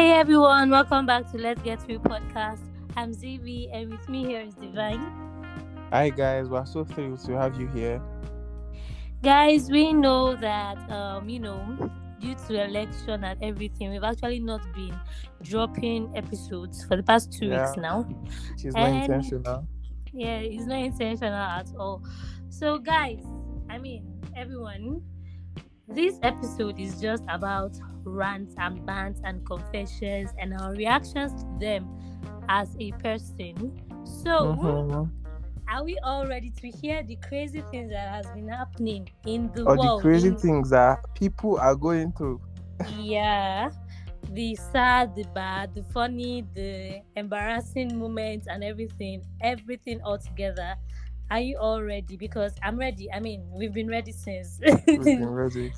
Hey everyone, welcome back to Let's Get Through podcast. I'm Zibby and with me here is Divine. Hi guys, we're so thrilled to have you here. Guys, we know that um, you know, due to election and everything, we've actually not been dropping episodes for the past two Yeah. weeks now. Which is not And- intentional. Yeah, it's not intentional at all. So, guys, I mean, everyone, this episode is just about rants and bants and confessions and our reactions to them as a person. So, Mhm. are we all ready to hear the crazy things that has been happening in the Or the crazy in- things that people are going through. yeah the sad the bad the funny the embarrassing moments and everything everything all together are you all ready because i'm ready i mean we've been ready since We've been ready.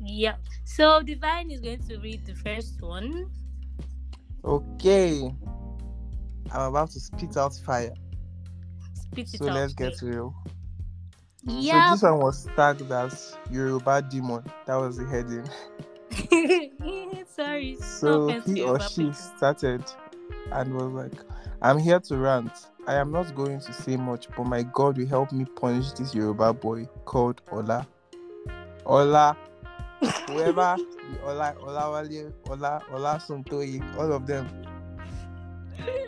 yeah so divine is going to read the first one Okay. I'm about to spit out fire. spit it So out let's get real. yeah So this one was tagged as Yoruba demon. That was the heading. sorry So to he or she started and was like, I'm here to rant. I am not going to say much, but my God will help me punish this Yoruba boy called Ola. Ola. Whoever the Ola Olawale, Ola Ola Suntoyi, all of them.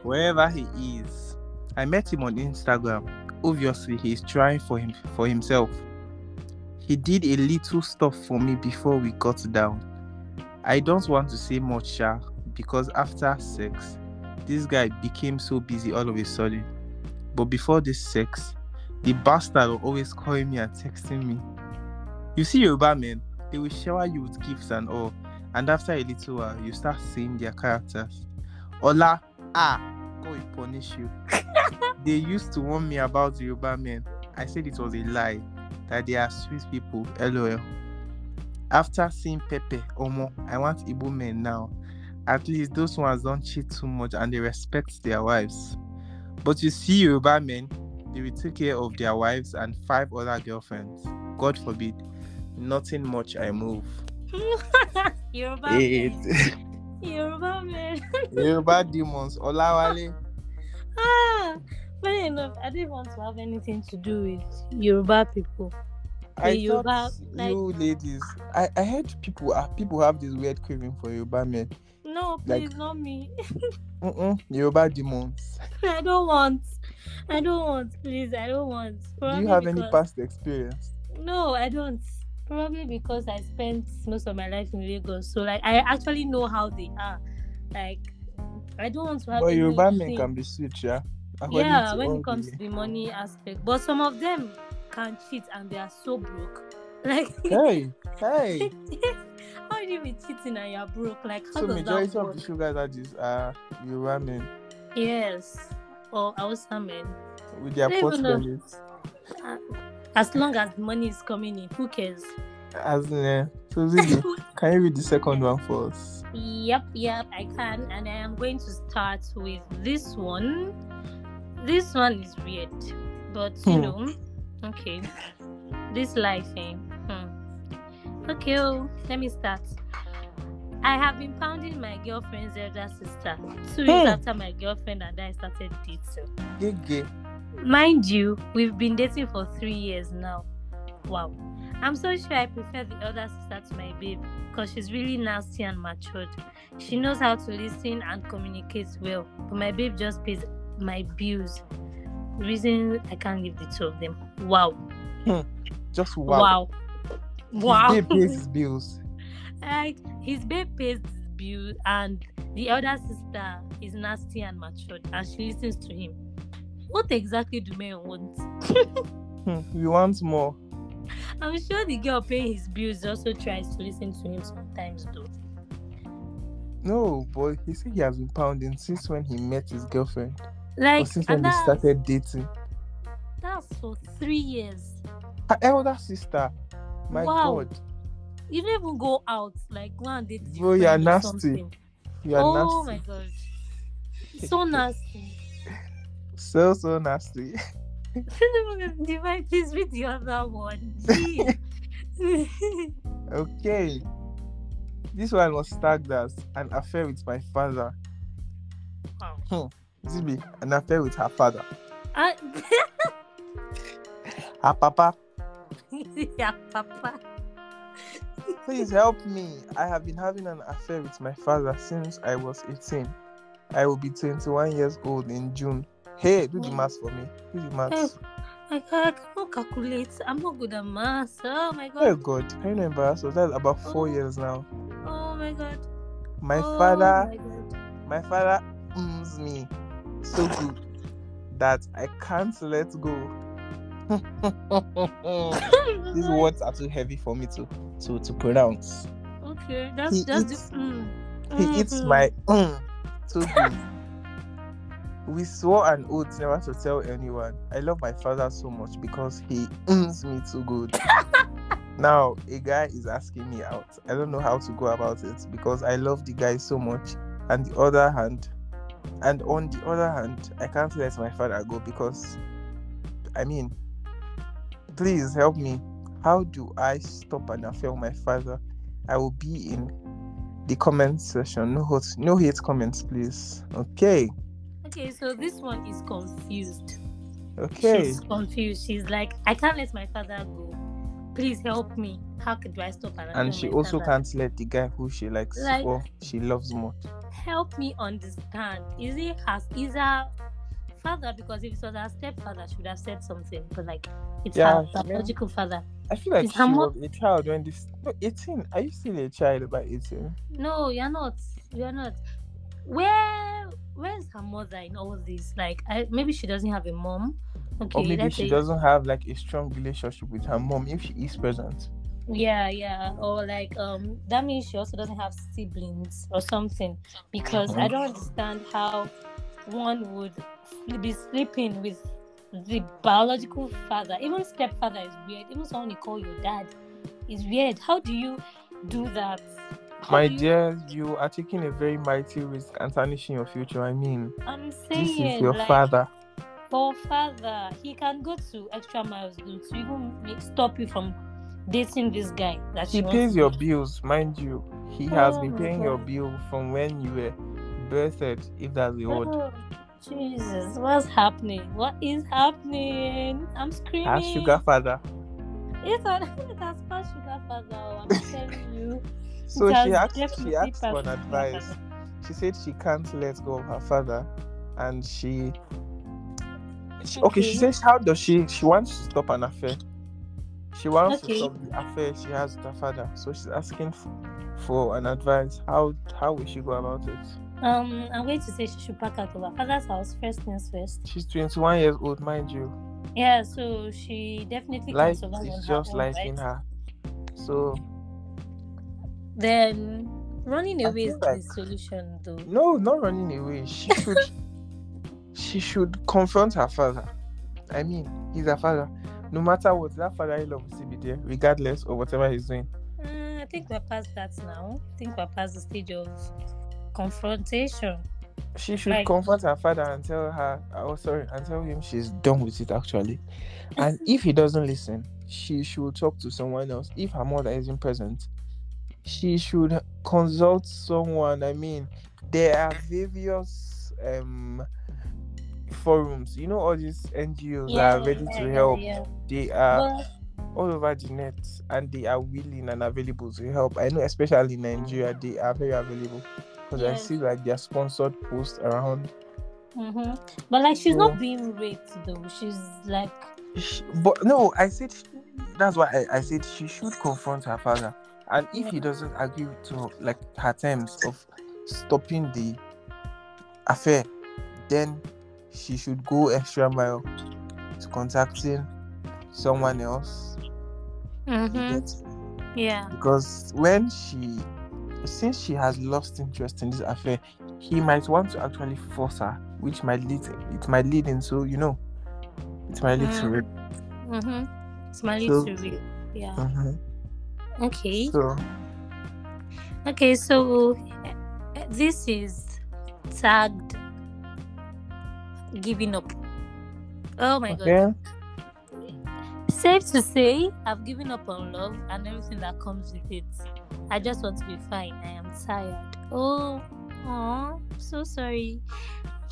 Wherever he is. I met him on Instagram. Obviously he's trying for him for himself. He did a little stuff for me before we got down. I don't want to say much, Sha, because after sex, this guy became so busy all of a sudden. But before this sex, the bastard was always calling me and texting me. You see, Yoruba men, they will shower you with gifts and all, and after a little while, you start seeing their characters. Ola, ah, God will punish you. they used to warn me about Yoruba men. I said it was a lie, that they are Swiss people, lol. After seeing Pepe, Omo, I want Igbo men now. At least those ones don't cheat too much and they respect their wives. But you see, Yoruba men, they will take care of their wives and five other girlfriends. God forbid, nothing much I move. Yoruba Hey, man. Yoruba man. Yoruba demons, Olawale. Ah, funny enough, I didn't want to have anything to do with Yoruba people. I The Yoruba, thought like- you ladies, I, I heard people uh, people have this weird craving for Yoruba men. No, Like- please, not me. Mm-mm, Yoruba demons. I don't want. I don't want. Please, I don't want. Do you have any past experience? No, I don't. Probably because I spent most of my life in Lagos, so like I actually know how they are. Like, I don't want to have. But Yoruba men can be sweet, yeah. According yeah, when it comes the- to the money aspect, but some of them can cheat and they are so broke. Like, Hey, hey. you be cheating and you're broke? Like, how so does majority that of the sugar daddies are Yoruba men Yes, or Hausa men. with their pot even know. bellies. Uh, As long as money is coming in, who cares? As in, uh, so Zibby, can you read the second one for us? Yep, yep, I can, and I am going to start with this one. This one is weird, but you Hmm. know, okay. This life, eh? Hmm. Okay, oh, let me start. I have been pounding my girlfriend's elder sister two years Hmm. after my girlfriend and I started dating. Gay. Mind you, we've been dating for three years now. Wow. I'm so sure I prefer the elder sister to my babe because she's really nasty and matured. She knows how to listen and communicate well, but my babe just pays my bills. Reason I can't leave the two of them. Wow. Just wow. Wow. His Wow. babe pays his bills. like his babe pays his bill and the elder sister is nasty and matured and she listens to him. What exactly do men want? We want more. I'm sure the girl paying his bills also tries to listen to him sometimes, though. No, boy, he said he has been pounding since when he met his girlfriend. Or Like, since when they started dating. that's for three years. Her elder sister. My Wow. God. You don't even go out, like, go and date Bro, you're nasty. something. You are oh nasty. Oh my gosh. So nasty. So, so nasty. Divine, please read the other one. Okay. This one was tagged as an affair with my father. Wow. Zibby, an affair with her father. Ah, Her papa. yeah, Papa. Please help me. I have been having an affair with my father since I was 18. I will be 21 years old in June. Hey, do the Mm. maths for me. Do the maths. I can't I calculate. I'm not good at math. Oh my god. Oh god. God, can you not embarrass us? That's about four Oh. years now. Oh my god. My oh father, My god. my father owns me so good that I can't let go. These words are too heavy for me to to to pronounce. Okay, that's He that's eats- the. Mm. He eats Mhm. my mm, too good. We swore an oath never to tell anyone. I love my father so much because he owns me too good. now a guy is asking me out. I don't know how to go about it because I love the guy so much. And the other hand, and on the other hand, I can't let my father go because, I mean, please help me. How do I stop an affair with my father? I will be in the comment section. No hate, no hate comments, please. Okay, Okay, so this one is confused. okay. She's confused. She's like, I can't let my father go. Please help me. How could I stop an affair And she also father? can't let the guy who she likes Like- or she loves more. help me understand. Is it has is her father? Because if it was her stepfather, she would have said something. But like, it's Yeah, her I mean- biological father. I feel like Is she her mo- was a child when this. No, 18. Are you still a child by 18? No, you're not. You're not. Where where's her mother in all this? Like, I, maybe she doesn't have a mom. Okay, or maybe she say- doesn't have like a strong relationship with her mom if she is present. Yeah, yeah. Or like um that means she also doesn't have siblings or something. Because I Mhm. don't understand how one would be sleeping with the biological father. Even stepfather is weird. Even someone you call your dad is weird. How do you do that? How My do you- dear, you are taking a very mighty risk and tarnishing your future. I mean, I'm this is your like, father. for father, he can go to extra miles to even make, stop you from dating this guy that He pays your bills, mind you. He has Oh been my paying your bill from when you were birthed, if that's the word. Oh, Jesus, what's happening? What is happening? I'm screaming. Her sugar father. It's on it has passed sugar father. oh, I'm telling you. So she asked, she asked for an advice. father. She said she can't let go of her father, and she, she okay. She says how does she? She wants to stop an affair. She wants Okay. to stop the affair she has with her father. So she's asking f- for an advice. How how will she go about it? Um, I'm going to say she should pack out of her father's house first things first. She's 21 years old, mind you. Yeah, so she definitely can Life survive is her just life right? in her. So Then running away is feel the solution, though. no, not running away. She should she should confront her father. I mean, he's her father. No matter what, that father-in-law will still be there, regardless of whatever he's doing. Uh, I think we're past that now. I think we're past the stage of confrontation. She should Right. confront her father and tell her, oh sorry, and tell him she's done with it actually. And if he doesn't listen, she should talk to someone else. If her mother isn't present, she should consult someone. I mean, there are various um forums. You know, all these NGOs that are ready yeah, to help. yeah. They are But all over the net and they are willing and available to help. I know, especially in Nigeria, they are very available because I see like their sponsored posts around. hmm But like she's So- not being raped though. She's like Sh- But no, I said that's why I, I said she should confront her father, and if he doesn't agree to like her terms of stopping the affair, then she should go extra mile to contacting someone else. mhm, yeah. because when she since she has lost interest in this affair he might want to actually force her which might lead it might lead into you know it might lead to Mm. rape Mm-hmm. Smiley So- to real. Yeah. Mhm. Okay. so Okay, so uh, this is tagged giving up. Oh my god. Safe to say, I've given up on love and everything that comes with it. I just want to be fine. I am tired. Oh, oh, so sorry.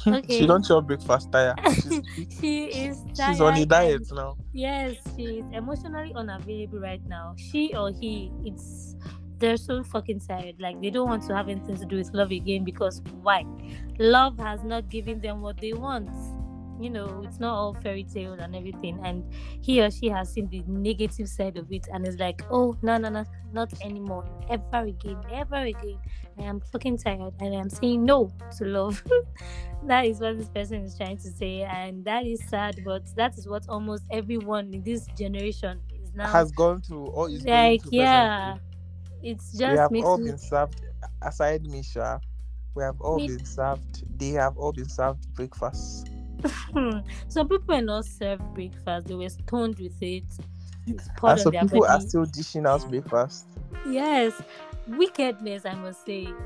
Okay. she don't chop breakfast tired. She is tired. she's on a diet now. Yes, she is emotionally unavailable right now. She or he, it's they're so fucking tired. Like they don't want to have anything to do with love again because why? Love has not given them what they want. You know, it's not all fairy tale and everything. And he or she has seen the negative side of it and is like, oh no no no, not anymore. Ever again, ever again. I am fucking tired and I am saying no to love. that is what this person is trying to say, and that is sad, but that is what almost everyone in this generation is now Has gone through or is going like yeah it's we just have makes all me been served aside Misha. We have all Me- been served. They have all been served breakfast. some people are not served breakfast. They were stoned with it. It's And poured some on their people are still dishing out breakfast. yes. Wickedness i must say.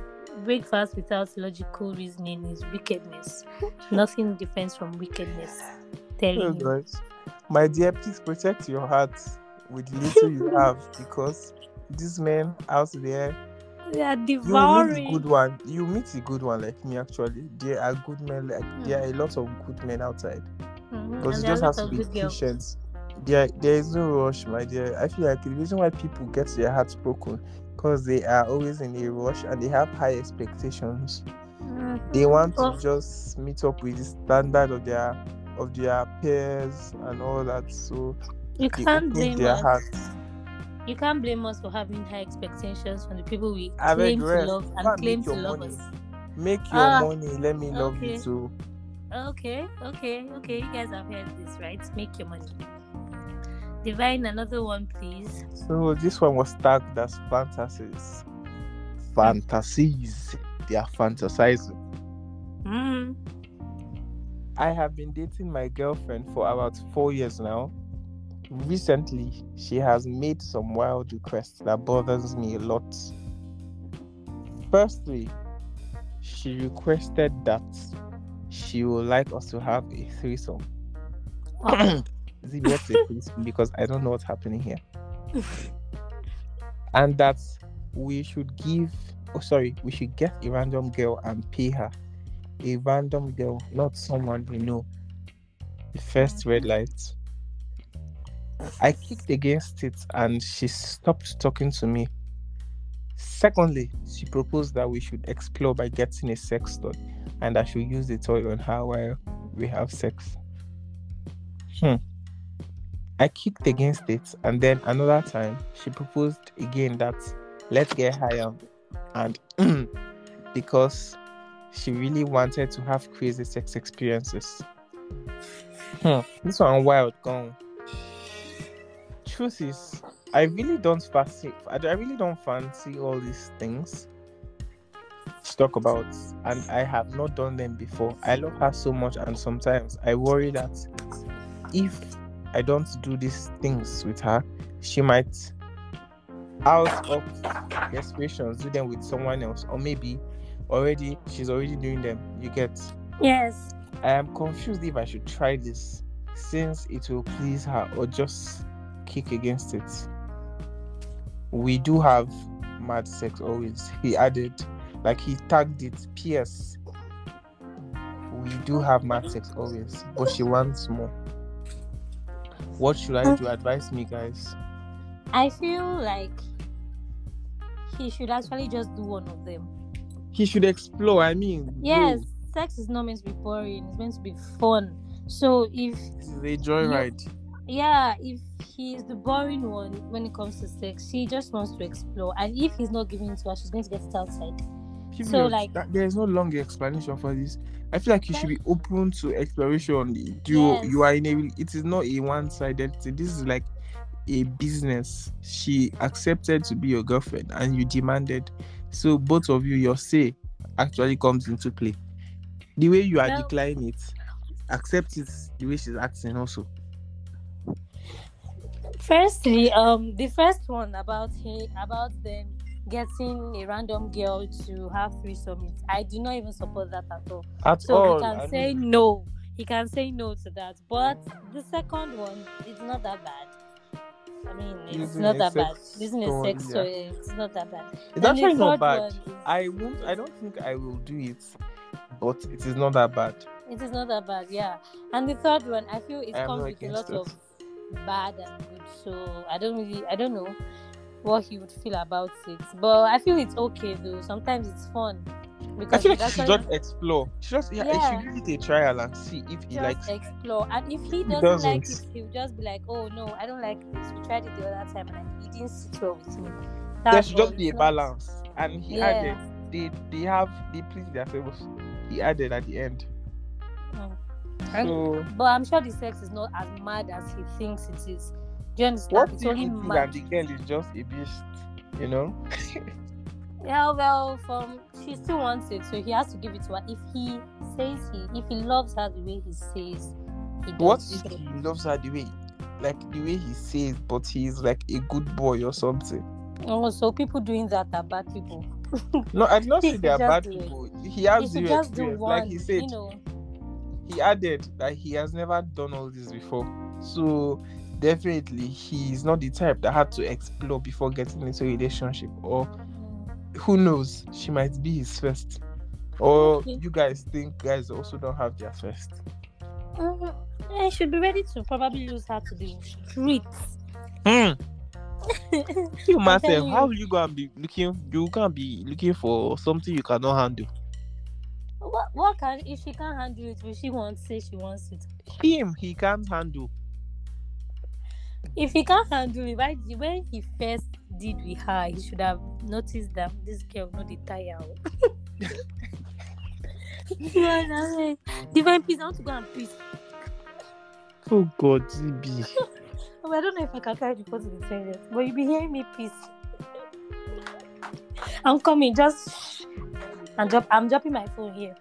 Breakfast without logical reasoning is wickedness. Nothing different from wickedness. Telling Oh you. My dear, please protect your heart with the little you have because these men out there, they are you meet devouring good one. You meet the good one like me actually. There are good men like there are a lot of good men outside. Mhm, But and you just have to be patient. There, there is no rush, my dear. I feel like the reason why people get their hearts broken because they are always in a rush and they have high expectations. They Mhm. want to just meet up with the standard of their of their peers and all that. So you can't blame their us hearts. You can't blame us for having high expectations from the people we beg claim to love and claim to love money. us Make your Ah, money. Let me love okay. you too. Okay, okay, okay. You guys have heard this, right? Make your money. Divine another one, please. So this one was tagged as fantasies. Fantasies. They are fantasizing. Mm. I have been dating my girlfriend for about four years now. Recently, she has made some wild requests that bothers me a lot. Firstly, she requested that she would like us to have a threesome. Oh, See what's a threesome because I don't know what's happening here. And that we should give oh sorry, we should get a random girl and pay her. A random girl, not someone we know. The first red light. I kicked against it and she stopped talking to me. Secondly, she proposed that we should explore by getting a sex toy and I should use the toy on her while we have sex. Hmm. I kicked against it and then another time she proposed again that let's get higher and because she really wanted to have crazy sex experiences. Hmm. This one wild gone. Truth is, I really don't fancy. I I really don't fancy all these things to talk about, and I have not done them before. I love her so much, and sometimes I worry that if I don't do these things with her, she might, out of desperations, do them with someone else, or maybe already she's already doing them. You get. yes. I am confused if I should try this since it will please her or just kick against it. We do have mad sex always. He added, like he tagged it, PS. We do have mad sex always, but she wants more. What should I do? Advise me, guys. I feel like he should actually just do one of them. He should explore. I mean, Yes, sex is not meant to be boring. It's meant to be fun. So if this is a joyride. Yeah, if he's the boring one when it comes to sex, she just wants to explore. And if he's not giving it to her, she's going to get it outside. So, like- that, there is no long explanation for this. I feel like you should be open to exploration. You Yes. you are in a it is not a one-sided thing. This is like a business. She accepted to be your girlfriend and you demanded. So both of you, your say actually comes into play. The way you are Well- declining it, accept it the way she's acting also. Firstly, um, the first one about he about them getting a random girl to have threesome, it- I do not even support that at all. At So all. he can I say mean, no. He can say no to that. But the second one is not that bad. I mean, it's Using not that bad. Using a sex yeah. toy, it's not that bad. It's actually not bad. is- I won't. I don't think I will do it, but it is not that bad. It is not that bad, yeah. And the third one, I feel it comes with a lot against of bad and good. So I don't really, I don't know what he would feel about it. But I feel it's okay though. Sometimes it's fun I because feel like she should just explore. She just yeah, Yeah. she give it a trial and see if he just likes. explore. And if he doesn't, doesn't. like it, he'll just be like, "Oh no, I don't like this. We tried it the other time and it didn't sit well with me." There should just be a balance. And he Yeah. added, they they have they please themselves. He added at the end. Mm. So But I'm sure the sex is not as mad as he thinks it is. Do you understand? what it's only mad. and the girl is just a beast? You know? Yeah, well, from she still wants it, so he has to give it to her. If he says he, if he loves her the way he says he does, What if he loves her the way like the way he says, but he's like a good boy or something? Oh, so people doing that are bad people. No, I did not say they are bad do people. He has should zero just do experience. Like he said, you know. He added that he has never done all this before. So definitely he's not the type that had to explore before getting into a relationship. Or who knows, she might be his first. Or Okay. you guys think guys also don't have their first. Mhm. I should be ready to probably lose her to the streets. Hmm. You myself, how you. will you go and be looking you can't be looking for something you cannot handle? What, what can if she can't handle it? Will she want say she wants it? Him, he can't handle. If he can't handle it, why when he first did with her, he should have noticed that this girl not the tire. Divine peace. I want to go and peace. Oh god. Oh, I don't know if I can carry the phone to the toilet, but you'll be hearing me peace. I'm coming. Just I'm drop. I'm dropping my phone here.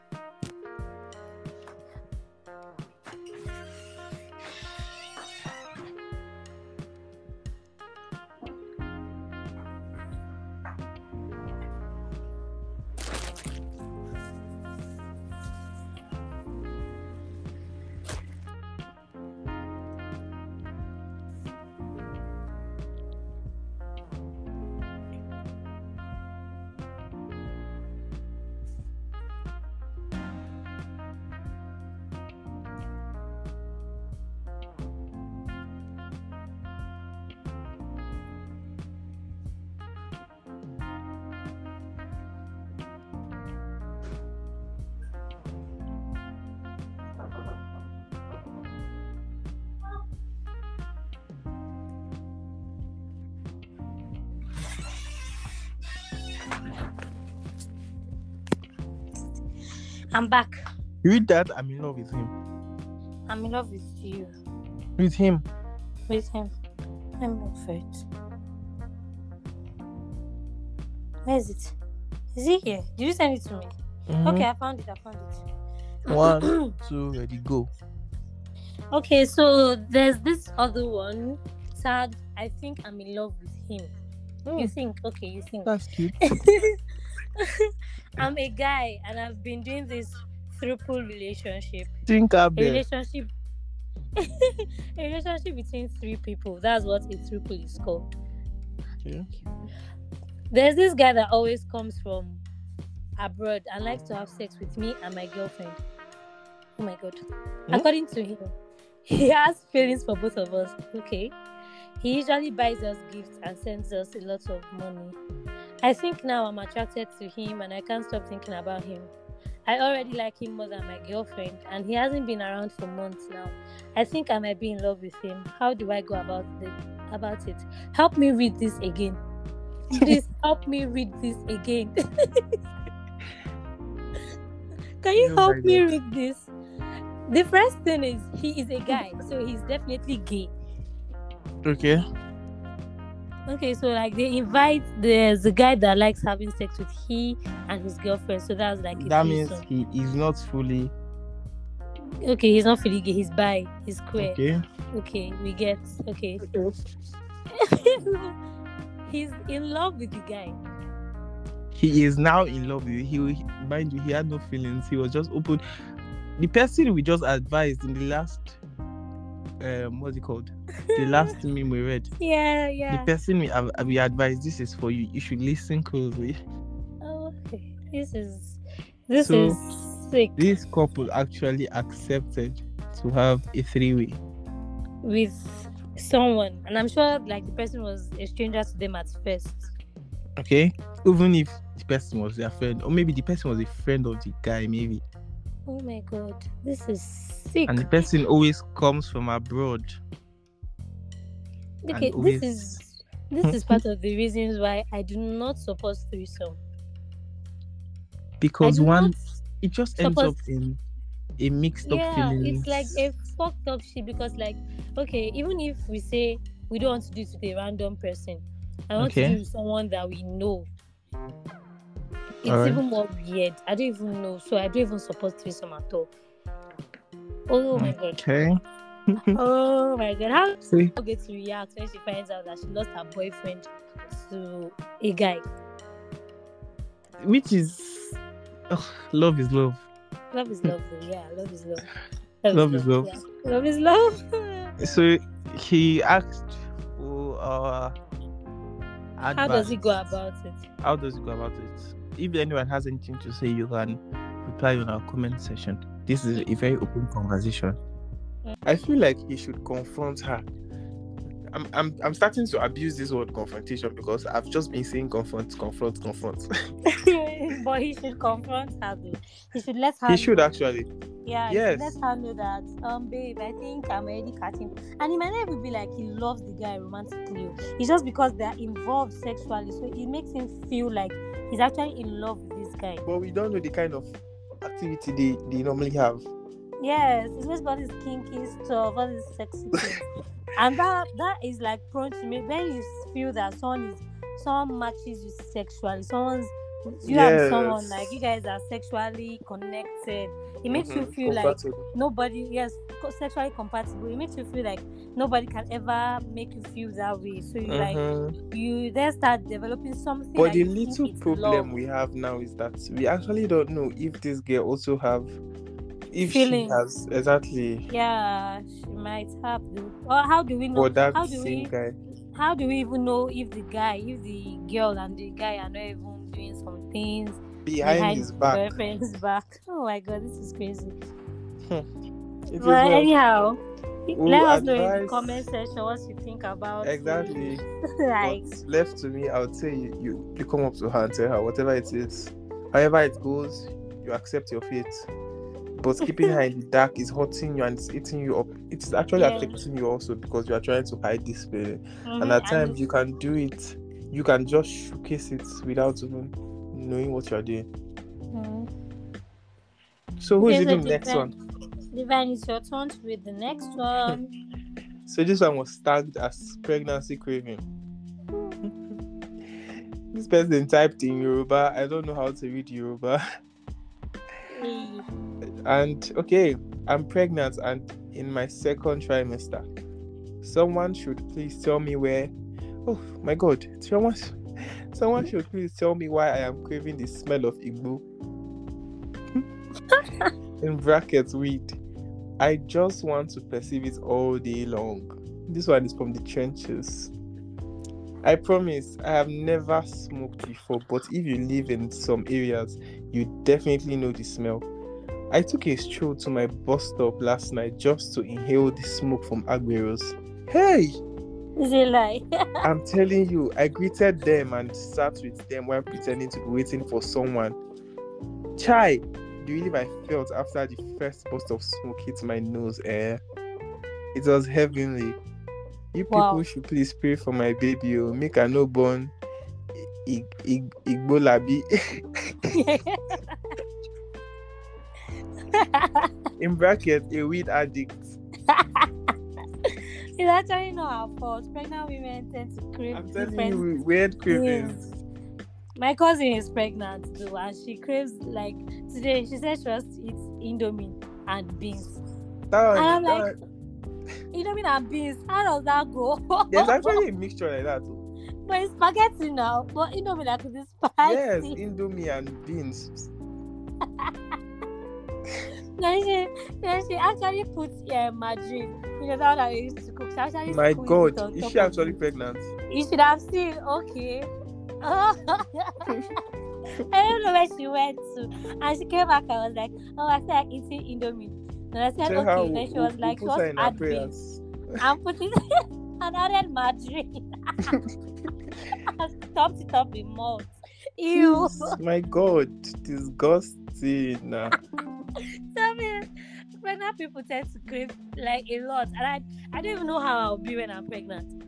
I'm back. Read that, I'm in love with him. I'm in love with you. With him. With him. I'm not afraid. Where is it? Is it here? Did you send it to me? Mhm. Okay, I found it. I found it. One, two, ready, go. Okay, so there's this other one. Sad. I think I'm in love with him. You Hmm, think? Okay, you think. that's cute. I'm a guy and I've been doing this triple relationship. Think A relationship a relationship between three people. That's what a triple is called. Okay. There's this guy that always comes from abroad and likes to have sex with me and my girlfriend. Oh my god. Hmm? According to him, he has feelings for both of us. Okay. He usually buys us gifts and sends us a lot of money. I think now I'm attracted to him and I can't stop thinking about him. I already like him more than my girlfriend and he hasn't been around for months now. I think I might be in love with him. How do I go about the, about it? Help me read this again. Please help me read this again. Can you help me read this? The first thing is he is a guy, so he's definitely gay. Okay. Okay, so like they invite there's a guy that likes having sex with he and his girlfriend, so that's like a That means threesome. he is not fully okay, he's not fully gay, he's bi, he's queer. Okay, okay. we get okay. he's in love with the guy. He is now in love with you. He mind you, he had no feelings. He was just open. The person we just advised in the last um what's it called? The last meme we read. Yeah, yeah. The person we have we advise this is for you. You should listen closely. Oh, okay. This is this So, is sick This couple actually accepted to have a three-way. with someone, and I'm sure like the person was a stranger to them at first. Okay, even if the person was their friend, or maybe the person was a friend of the guy, maybe, Oh my god, this is sick. and the person always comes from abroad. Okay, always- this is this is part hmm? of the reasons why I do not support threesome. Because one, it just ends up in a mixed up yeah, feeling. it's like a fucked up shit because like okay, even if we say we don't want to do it with a random person, I want to do it with someone that we know. It's Alright. even more weird. I don't even know, so I don't even support threesome at all. Oh my god. Okay. Oh my god. How See, do get to react when she finds out that she lost her boyfriend to a guy? which is ugh, love is love. Love is love, yeah. Love is love. Love is love. yeah. Love is love. So he asked for uh How does he go about it? How does he go about it? If anyone has anything to say, you can reply on our comment section. This is a very open conversation. I feel like he should confront her. I'm, I'm, I'm starting to abuse this word confrontation because I've just been saying confront, confront, confront. but he should confront her though. He should let her he should know. actually. Yeah, Yes. he should let her know that um babe, I think I'm already catching and he might not even be like he loves the guy romantically. oh. It's just because they're involved sexually, so it makes him feel like he's actually in love with this guy. But we don't know the kind of activity they, they normally have. Yes, it's just about this kinky stuff, all this sexy things. and that that is like prone to me when you feel that someone is someone matches you sexually, someone's you have someone like you guys are sexually connected. It makes you Mhm, feel like nobody yes sexually compatible. It makes you feel like nobody can ever make you feel that way. So you like Mhm. you then start developing something. But the little problem love. we have now is that we actually don't know if this girl also have if Feelings. she has exactly yeah, she might have though. Or how do we know? for that how do same we guy. how do we even know if the guy, if the girl and the guy are not even doing some things Behind, his the back. boyfriend's back? Oh my god, this is crazy. It is anyhow, let us know in the comment section what you think about it. Exactly. like left to me, I would say you, you, you come up to her and tell her whatever it is, however it goes, you accept your fate. But keeping her in the dark is hurting you and it's eating you up. It's actually Yeah. affecting you also because you are trying to hide this feeling. mhm, And at and times you can do it. You can just showcase it without even knowing what you are doing. mhm. So who's Okay, so even next Divine- one? Divine, it's your turn to read the next one. So this one was tagged as pregnancy craving. this person typed in Yoruba. I don't know how to read Yoruba. And okay, I'm pregnant and in my second trimester. Someone should please tell me where. Oh my God! Someone, someone should please tell me why I am craving the smell of igbo. in brackets, weed. I just want to perceive it all day long. This one is from the trenches. I promise I have never smoked before, but if you live in some areas, you definitely know the smell. I took a stroll to my bus stop last night just to inhale the smoke from Agberos. Hey, Is it like I'm telling you, I greeted them and sat with them while pretending to be waiting for someone. Chai, the relief I felt after the first burst of smoke hit my nose, eh? It was heavenly. You people Wow. should please pray for my baby, oh, make a no born Ig- Ig- Igbo labi. In bracket, a weed addict. It's actually not our fault. Pregnant women tend to crave I'm telling different you, weird cravings. My cousin is pregnant too, and she craves like today. She said she wants to eat indomie and beans. That And I'm that like, Indomie and beans. How does that go? there's actually a mixture like that. oh. but it's spaghetti now. But indomie like this spice. Yes, spicy. Indomie and beans. then she then she actually put uh, margarine. You know that one I used to cook. She actually My God, is she actually pregnant? You should have seen. Okay. Oh. I don't know where she went to, and she came back. I was like, "Oh, I feel like eating Indomie." And I said, Tell her "Okay." Then she was like, "She was in our add beans prayers. and put it and added margarine and topped it up with malt." Ew. My God, disgusting. Nah. Tell me, pregnant people tend to crave like a lot, and I, I don't even know how I'll be when I'm pregnant.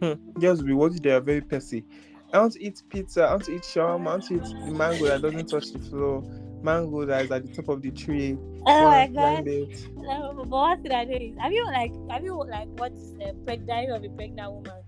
Hmm. Girls be watching, they are very pessy. I want to eat pizza, I want to eat shawarma, I want to eat mango that doesn't touch the floor, mango that is at the top of the tree. Oh my god! but one thing I know is, have you like, have you like watched uh, pregnant of a pregnant woman?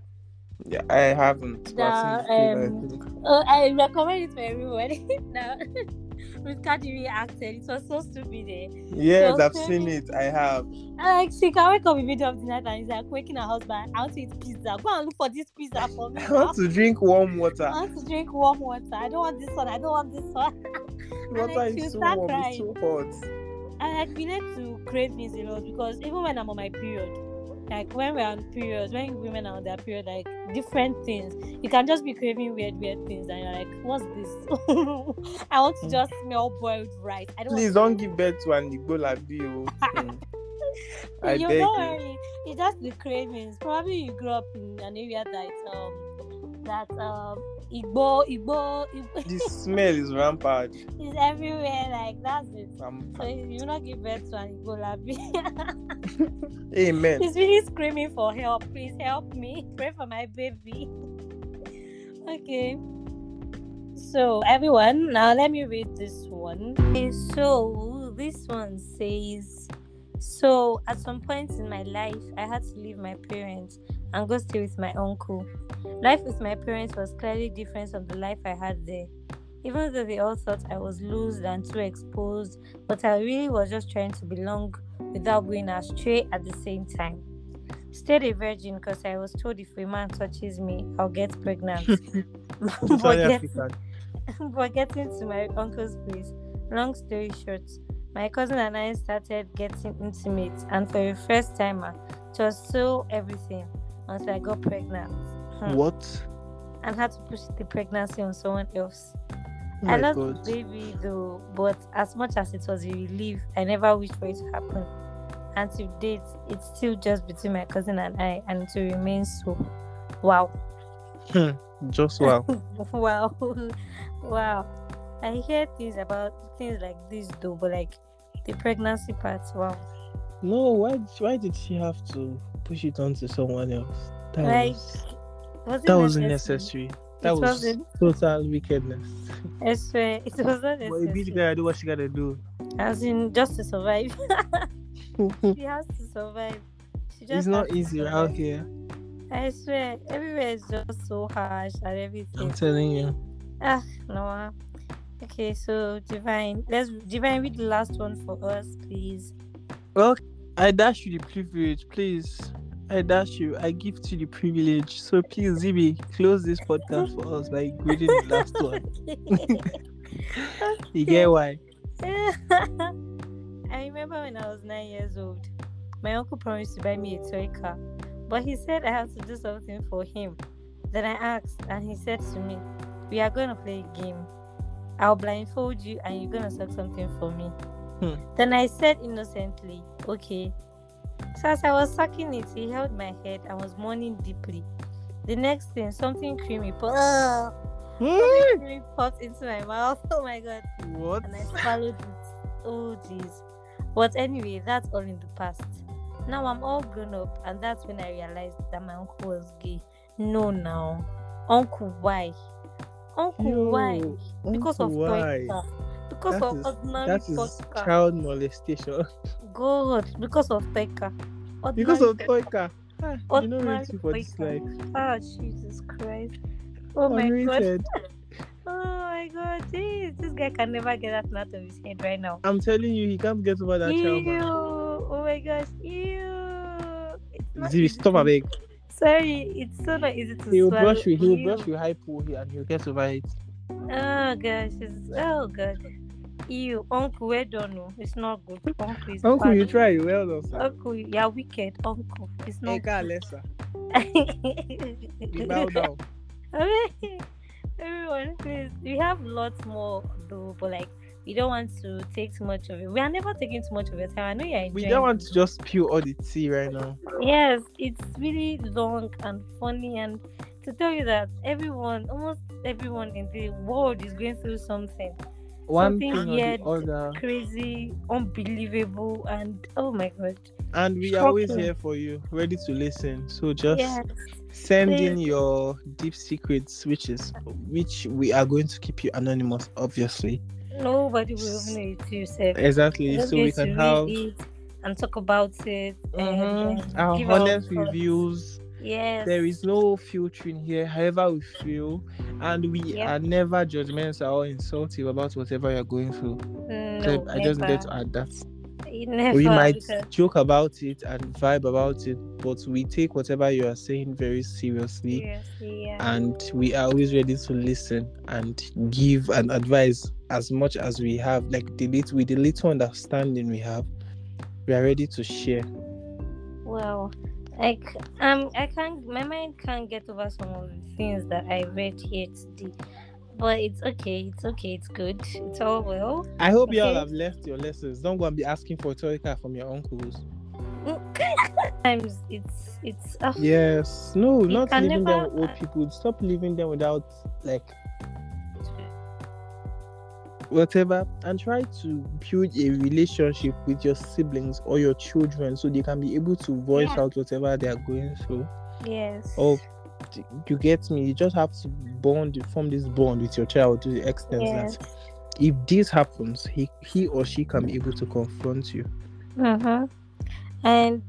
Yeah, I haven't. I've um, I. Oh, I recommend it for everyone. now, with Kadiri acted, it was so stupid. Eh? Yes, I've seen it. I have. Like she can wake up in the middle of the night and he's like waking her husband. I want to eat pizza. Go and look for this pizza for me. I want to drink warm water. I want to drink warm water. I don't want this one. I don't want this one. Water like, is so warm, it's so hot. I like relate to cravings a lot because even when I'm on my period, like when we're on periods, when women are on their period, like different things, you can just be craving weird, weird things, and you're like, "What's this? I want to just smell boiled rice. I don't." Please don't give birth to an Igbo like you. Hmm. I you beg don't you. It's just the cravings. Probably you grew up in an area that um that um Igbo Igbo, Igbo The smell is rampant. It's everywhere. Like that's it. Um, So you will not give birth to an Igbo labi. amen. He's really screaming for help. Please help me. Pray for my baby. okay. So everyone, now let me read this one. Okay, so this one says so at some point in my life I had to leave my parents and go stay with my uncle. Life with my parents was clearly different from the life I had there. Even though they all thought I was loose and too exposed, but I really was just trying to belong without going astray at the same time. Stayed a virgin because I was told if a man touches me, I'll get pregnant. but, Totally get- but getting to my uncle's place, long story short, my cousin and I started getting intimate, and for a first timer, ah, it was so everything until I got pregnant. Hmm. What? And had to push the pregnancy on someone else. Oh I love God. the baby though, but as much as it was a relief, I never wished for it to happen. And to date, it's still just between my cousin and I, and it will remain so. Wow. Just wow. wow. wow. I hear things about things like this though, but like the pregnancy part, wow. No, why? Why did she have to push it onto someone else? That Like, was that wasn't necessary? necessary. That It was wasn't. total wickedness. I swear, it was not But a necessary. guy do what she gotta do. As in, just to survive. she has to survive. She just it's not easy survive. out here. I swear, everywhere is just so harsh and everything. I'm telling you. Ah, Noah. Okay, so Divine, let's Divine read the last one for us, please. Well, I dash you the privilege, please. I dash you. I give to the privilege. So please, Zibby, close this podcast for us by reading the last one. You get why? I remember when I was nine years old, my uncle promised to buy me a toy car, but he said I have to do something for him. Then I asked, and he said to me, We are going to play a game. I'll blindfold you, and you're going to suck something for me. Hmm. Then I said innocently, Okay. So as I was sucking it, he held my head and was mourning deeply. The next thing, something creamy, po- Ugh! something creamy popped into my mouth. Oh my god What? and I swallowed it. Oh jeez. But anyway, that's all in the past. Now I'm all grown up, and that's when I realized that my uncle was gay. No, now, uncle, why? Uncle, Yo, why? Because of why? Because That of is- ordinary That is Toyka. child molestation. God, because of Toyka. because of Toyka. Ah, you know rating for this life. Ah, Jesus Christ. Oh my God. Oh my God. Jeez, this guy can never get that out of his head right now. I'm telling you, he can't get over that Ew. trauma. Oh my gosh. Ew. It's stop to- a big. Sorry, it's so not easy to He will swallow. brush you. He will Ew. brush you hypo here and he'll get over it. Oh gosh. It's, oh god. You, uncle, well done. No, it's not good. Uncle is Uncle, you bad. try. Well done, sir. Uncle, you're wicked. Uncle, it's not. Sir. We bow down. Everyone, please. We have lots more though, but like we don't want to take too much of it. We are never taking too much of your time. I know you're enjoying. We don't want to just spill all the tea right now. Yes, it's really long and funny, and to tell you that everyone, almost everyone in the world, is going through something One Something thing or the other. crazy, unbelievable, and oh my god. And we are always here for you, ready to listen. So just Yes, send please. in your deep secrets, which is which we are going to keep you anonymous, obviously. nobody will know it yourself. Exactly. So we can have and talk about it and, mhm, and our give honest reviews. Yes, There is no filtering here, however we feel, and we Yep. are never judgmental or insultive about whatever you're going through. no, So I just need to add that. never. we might because- joke about it and vibe about it, but we take whatever you are saying very seriously. Seriously, yeah. and we are always ready to listen and give and advise as much as we have like the little with the little understanding we have we are ready to share Well, like um, I can't. My mind can't get over some of the things that I read here today. But it's okay. It's okay. It's good. It's all well. i hope you all have left your lessons don't go and be asking for a toy car from your uncles Sometimes it's it's. Uh, yes no not leaving them never- with old people stop leaving them without like whatever and try to build a relationship with your siblings or your children so they can be able to voice Yeah. out whatever they are going through Yes. Oh, you get me. You just have to bond, form this bond with your child to the extent Yes. that if this happens, he he or she can be able to confront you. Mm-hmm. And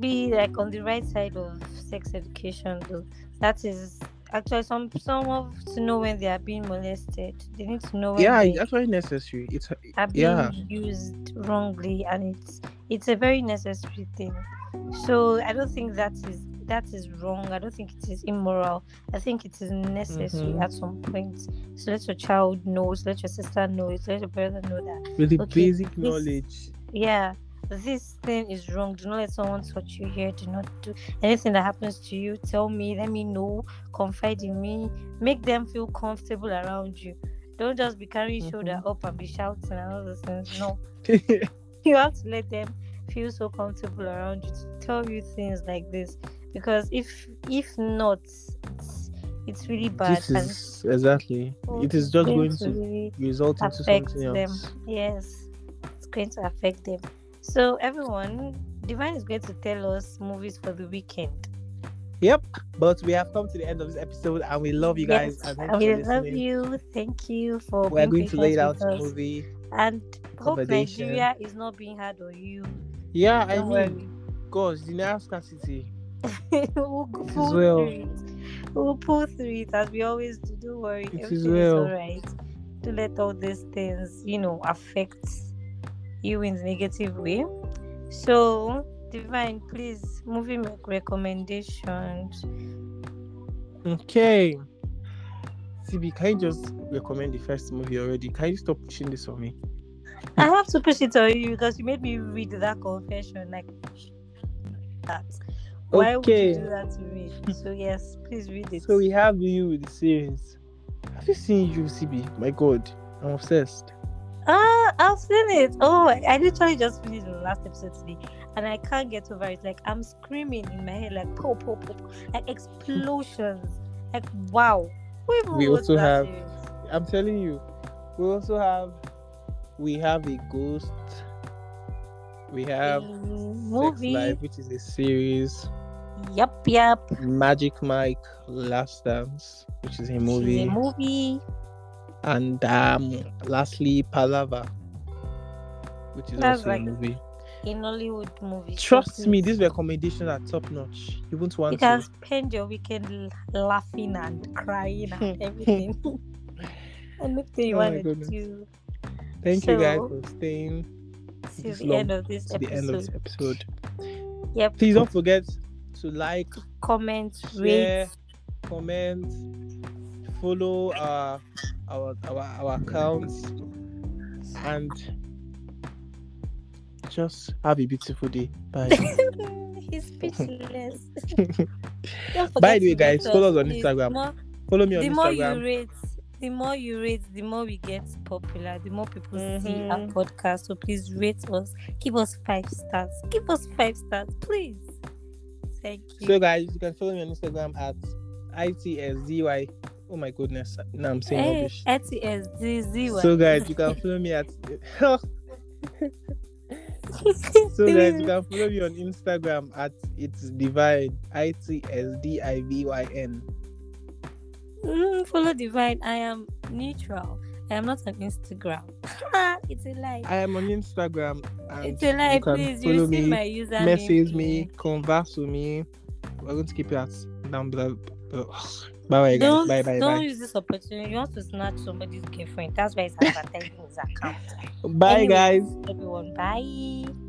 be like on the right side of sex education. Though that is actually some some of to know when they are being molested. They need to know when Yeah, they it's actually necessary. It's are being yeah. used wrongly, and it's it's a very necessary thing. So I don't think that is that is wrong. I don't think it is immoral. I think it is necessary Mhm. at some point. So let your child know. So let your sister know. So let your brother know that with the Okay, basic this- knowledge. yeah this thing is wrong. Do not let someone touch you here. Do not do anything that happens to you. Tell me let me know. Confide in me. Make them feel comfortable around you. Don't just be carrying mm-hmm. shoulder up and be shouting and all those things. No. You have to let them feel so comfortable around you to tell you things like this. Because if if not it's, it's really bad this is exactly. Oh, it is just going to really result into something them. else. Yes, it's going to affect them. So everyone, Divine is going to tell us movies for the weekend. Yep. But we have come to the end of this episode, and we love you guys. Yes, and thank and you we love you. Thank you for. We are going to lay out the movie. And hope. Nigeria is not being hard on you. Yeah, I mean, gosh, the naira scarcity. we'll is pull well. through it. We'll pull through it as we always do. Don't worry. It is Everything is well. alright. Don't let all these things, you know, affect you in the negative way. So, Divine, please, movie make recommendations. Okay. Zibby, can you just recommend the first movie already? Can you stop pushing this on me? I have to push it on you because you made me read that confession like that. Why would Okay. you do that to me? So yes, please read it. So we have you with the series. Have you seen you, Zibby? My God, I'm obsessed. Ah, I've seen it. Oh, I literally just finished the last episode today, and I can't get over it. Like I'm screaming in my head, like pop, pop, pop, like explosions. Like wow. We also have- series? I'm telling you. We also have, we have a ghost. We have a movie. Life, which is a series. Yup, yup. Magic Mike, Last Dance, which is a movie. A movie. And um lastly Palava, which is That's also like- a movie. In Hollywood movie. So Trust me, these recommendations are top notch. You won't want You to. can spend your weekend laughing and crying and everything. Anything you Oh want to do. Thank you guys for staying To the long- end of this to the end of this episode. episode. Yep. Please don't forget to like, Comment, share, rate. comment, follow our our our, our accounts. and just have a beautiful day. Bye. He's speechless. By the way, guys, follow us on Instagram. More, Follow me on the more you Instagram. rate, the more you rate, the more we get popular. The more people see our Mhm. podcast. So please rate us. Give us five stars. Give us five stars, please. Thank you. So, guys, you can follow me on Instagram at itsdy. Oh my goodness, now I'm saying Hey, rubbish. ATSDZY. So, guys, you can follow me at. so, guys, you can follow me on Instagram at it's divine. I T S D I V Y N. Mm, follow Divine. I am neutral. I am not on Instagram. it's a lie. I am on Instagram. And It's a lie. you Please, follow you see me, my username. message me, converse with me. We're going to keep it at down below. Bye bye, guys. Don't, Bye bye, don't bye. use this opportunity. You want to snatch somebody's girlfriend. That's why it's advertising his account. Bye, Anyways, guys. Everyone, bye.